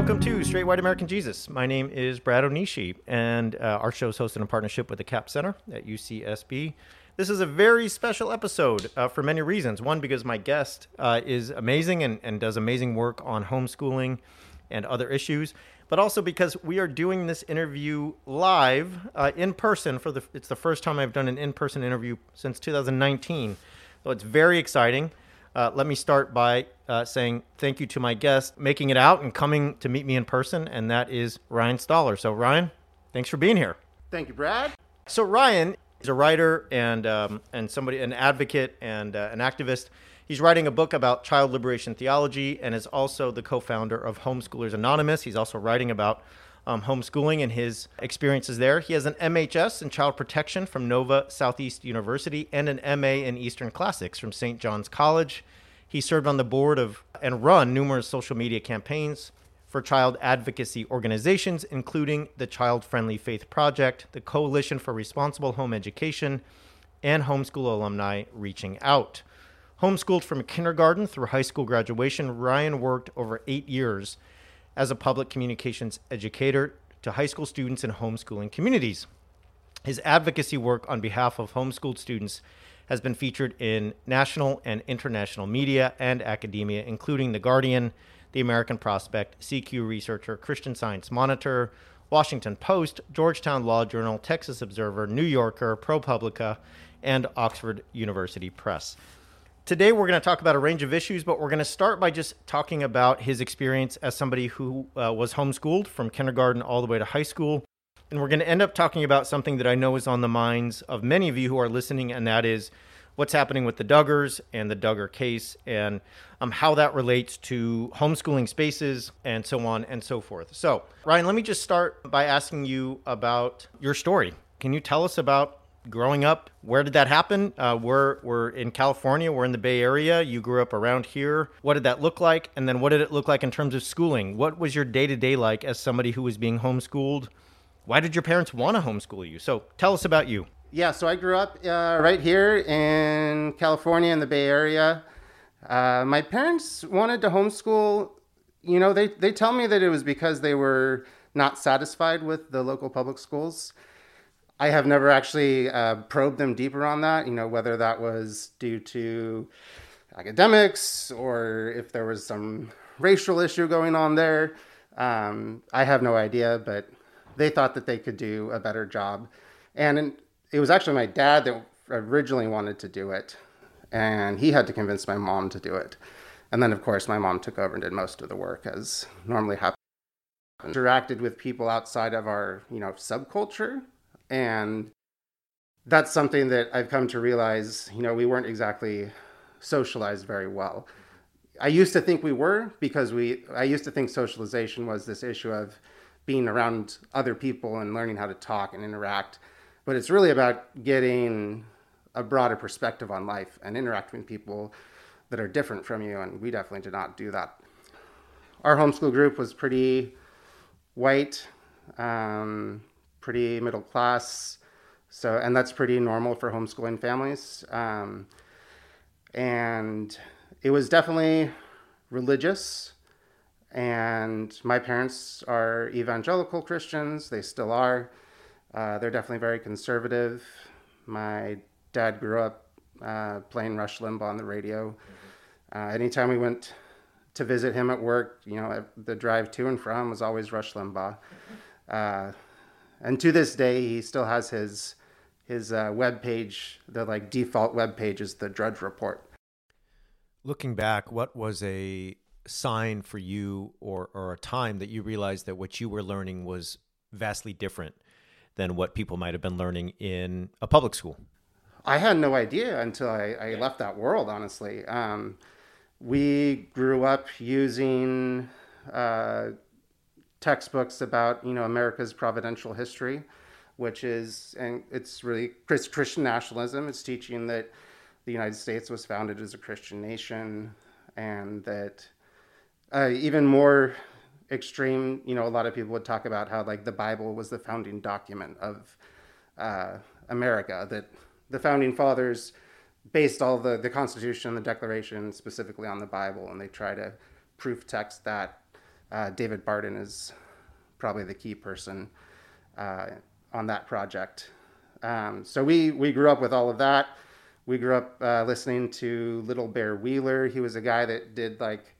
Welcome to Straight White American Jesus. My name is Brad Onishi, and uh, our show is hosted in partnership with the Capps Center at UCSB. This is a very special episode uh, for many reasons. One, because my guest uh, is amazing and, and does amazing work on homeschooling and other issues, but also because we are doing this interview live uh, in person for the. It's the first time I've done an in-person interview since 2019, so it's very exciting. Uh, let me start by uh, saying thank you to my guest making it out and coming to meet me in person, and that is Ryan Stollar. So, Ryan, thanks for being here. Thank you, Brad. So, Ryan is a writer and um, and somebody, an advocate and uh, an activist. He's writing a book about child liberation theology and is also the co-founder of Homeschoolers Anonymous. He's also writing about um, homeschooling and his experiences there. He has an MHS in child protection from Nova Southeast University and an MA in Eastern Classics from St. John's College. He served on the board of and run numerous social media campaigns for child advocacy organizations, including the Child Friendly Faith Project, the Coalition for Responsible Home Education, and homeschool alumni reaching out. Homeschooled from kindergarten through high school graduation, Ryan worked over eight years as a public communications educator to high school students in homeschooling communities. His advocacy work on behalf of homeschooled students has been featured in national and international media and academia, including The Guardian, The American Prospect, CQ Researcher, Christian Science Monitor, Washington Post, Georgetown Law Journal, Texas Observer, New Yorker, ProPublica, and Oxford University Press. Today, we're going to talk about a range of issues, but we're going to start by just talking about his experience as somebody who uh, was homeschooled from kindergarten all the way to high school. And we're going to end up talking about something that I know is on the minds of many of you who are listening, and that is what's happening with the Duggars and the Duggar case and um, how that relates to homeschooling spaces and so on and so forth. So, Ryan, let me just start by asking you about your story. Can you tell us about growing up? Where did that happen? Uh, we're, we're in California, we're in the Bay Area. You grew up around here. What did that look like? And then what did it look like in terms of schooling? What was your day to day like as somebody who was being homeschooled? Why did your parents want to homeschool you? So tell us about you. Yeah, so I grew up uh, right here in California in the Bay Area. Uh, my parents wanted to homeschool. You know, they, they tell me that it was because they were not satisfied with the local public schools. I have never actually uh, probed them deeper on that, you know, whether that was due to academics or if there was some racial issue going on there. Um, I have no idea, but they thought that they could do a better job. And it was actually my dad that originally wanted to do it, and he had to convince my mom to do it. And then, of course, my mom took over and did most of the work, as normally happens. Interacted with people outside of our, you know, subculture, and that's something that I've come to realize. You know, we weren't exactly socialized very well. I used to think we were because we. I used to think socialization was this issue of being around other people and learning how to talk and interact but it's really about getting a broader perspective on life and interacting with people that are different from you. And we definitely did not do that. Our homeschool group was pretty white, um, pretty middle class. So, and that's pretty normal for homeschooling families. Um, and it was definitely religious. And my parents are evangelical Christians, they still are. Uh, they're definitely very conservative. My dad grew up uh, playing Rush Limbaugh on the radio. Uh, anytime we went to visit him at work, you know, the drive to and from was always Rush Limbaugh. And to this day, he still has his his uh, web page. The like default web page is the Drudge Report. Looking back, what was a sign for you, or or a time that you realized that what you were learning was vastly different than what people might have been learning in a public school. I had no idea until I, I left that world, honestly. Um, we grew up using uh, textbooks about you know America's providential history, which is and it's really Christian nationalism. It's teaching that the United States was founded as a Christian nation, and that uh, even more extreme, you know, a lot of people would talk about how like the Bible was the founding document of uh, America. That the founding fathers based all the the Constitution, the Declaration, specifically on the Bible, and they try to proof text that. Uh, David Barton is probably the key person uh, on that project. Um, so we we grew up with all of that. We grew up uh, listening to Little Bear Wheeler. He was a guy that did like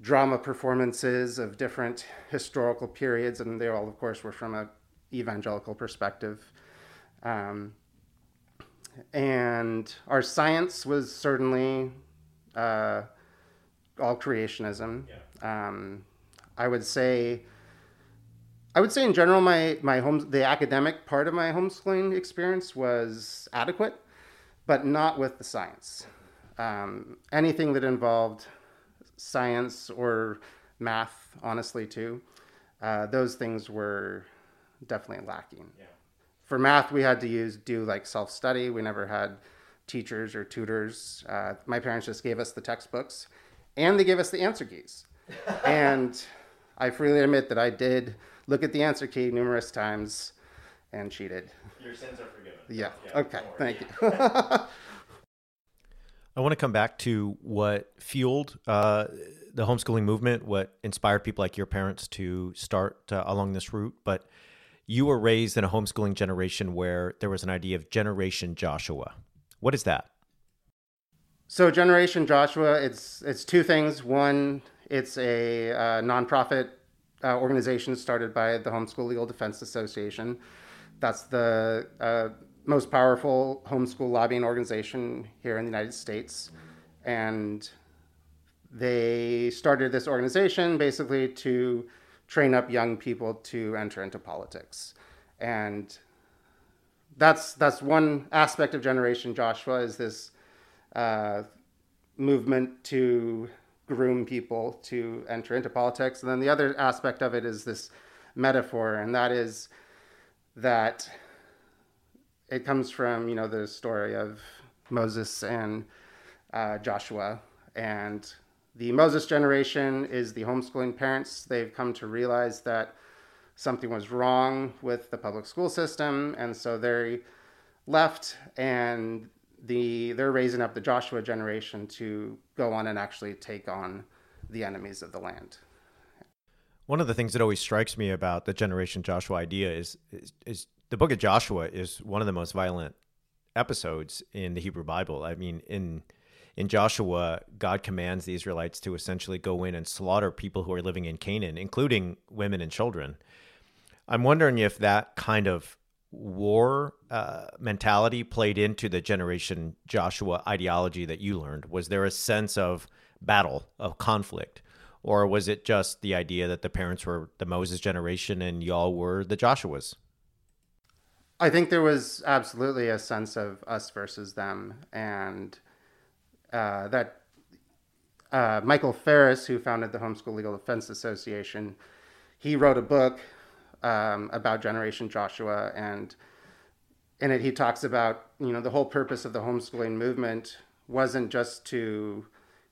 drama performances of different historical periods, and they all, of course, were from a evangelical perspective. Um, and our science was certainly uh, all creationism. Yeah. Um, I would say I would say in general, my my home the academic part of my homeschooling experience was adequate, but not with the science. Um, anything that involved science or math, honestly, too, uh, those things were definitely lacking. Yeah. For math, we had to use do like self study. We never had teachers or tutors. Uh, my parents just gave us the textbooks, and they gave us the answer keys. and I freely admit that I did look at the answer key numerous times and cheated. Your sins are forgiven. Yeah. yeah okay. Thank you. I want to come back to what fueled uh, the homeschooling movement, what inspired people like your parents to start uh, along this route. But you were raised in a homeschooling generation where there was an idea of Generation Joshua. What is that? So Generation Joshua, it's it's two things. One, it's a uh, nonprofit uh, organization started by the Homeschool Legal Defense Association. That's the uh, most powerful homeschool lobbying organization here in the United States. And they started this organization basically to train up young people to enter into politics. And that's that's one aspect of Generation Joshua is this uh, movement to groom people to enter into politics. And then the other aspect of it is this metaphor, and that is that it comes from you know the story of Moses and uh, Joshua, and the Moses generation is the homeschooling parents. They've come to realize that something was wrong with the public school system, and so they left and the they're raising up the Joshua generation to go on and actually take on the enemies of the land. One of the things that always strikes me about the generation Joshua idea is, is, is the book of Joshua is one of the most violent episodes in the Hebrew Bible. I mean, in in Joshua, God commands the Israelites to essentially go in and slaughter people who are living in Canaan, including women and children. I'm wondering if that kind of war uh, mentality played into the generation Joshua ideology that you learned? Was there a sense of battle, of conflict? Or was it just the idea that the parents were the Moses generation and y'all were the Joshuas? I think there was absolutely a sense of us versus them, and uh, that uh, Michael Farris, who founded the Homeschool Legal Defense Association, he wrote a book um, about Generation Joshua, and in it he talks about you know the whole purpose of the homeschooling movement wasn't just to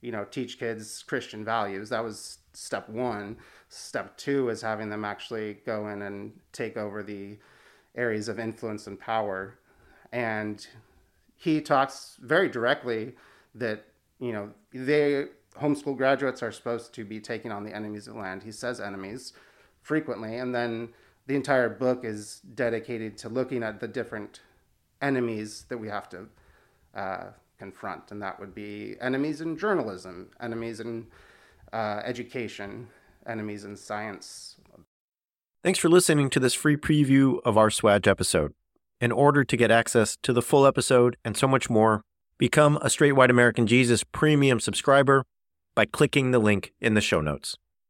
you know teach kids Christian values. That was step one. Step two is having them actually go in and take over the areas of influence and power, and he talks very directly that you know they homeschool graduates are supposed to be taking on the enemies of land. He says enemies frequently. And then the entire book is dedicated to looking at the different enemies that we have to uh, confront. And that would be enemies in journalism, enemies in uh, education, enemies in science. Thanks for listening to this free preview of our SWAJ episode. In order to get access to the full episode and so much more, become a Straight White American Jesus premium subscriber by clicking the link in the show notes.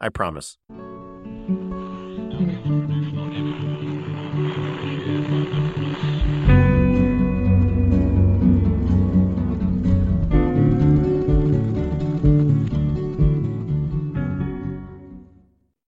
I promise. You.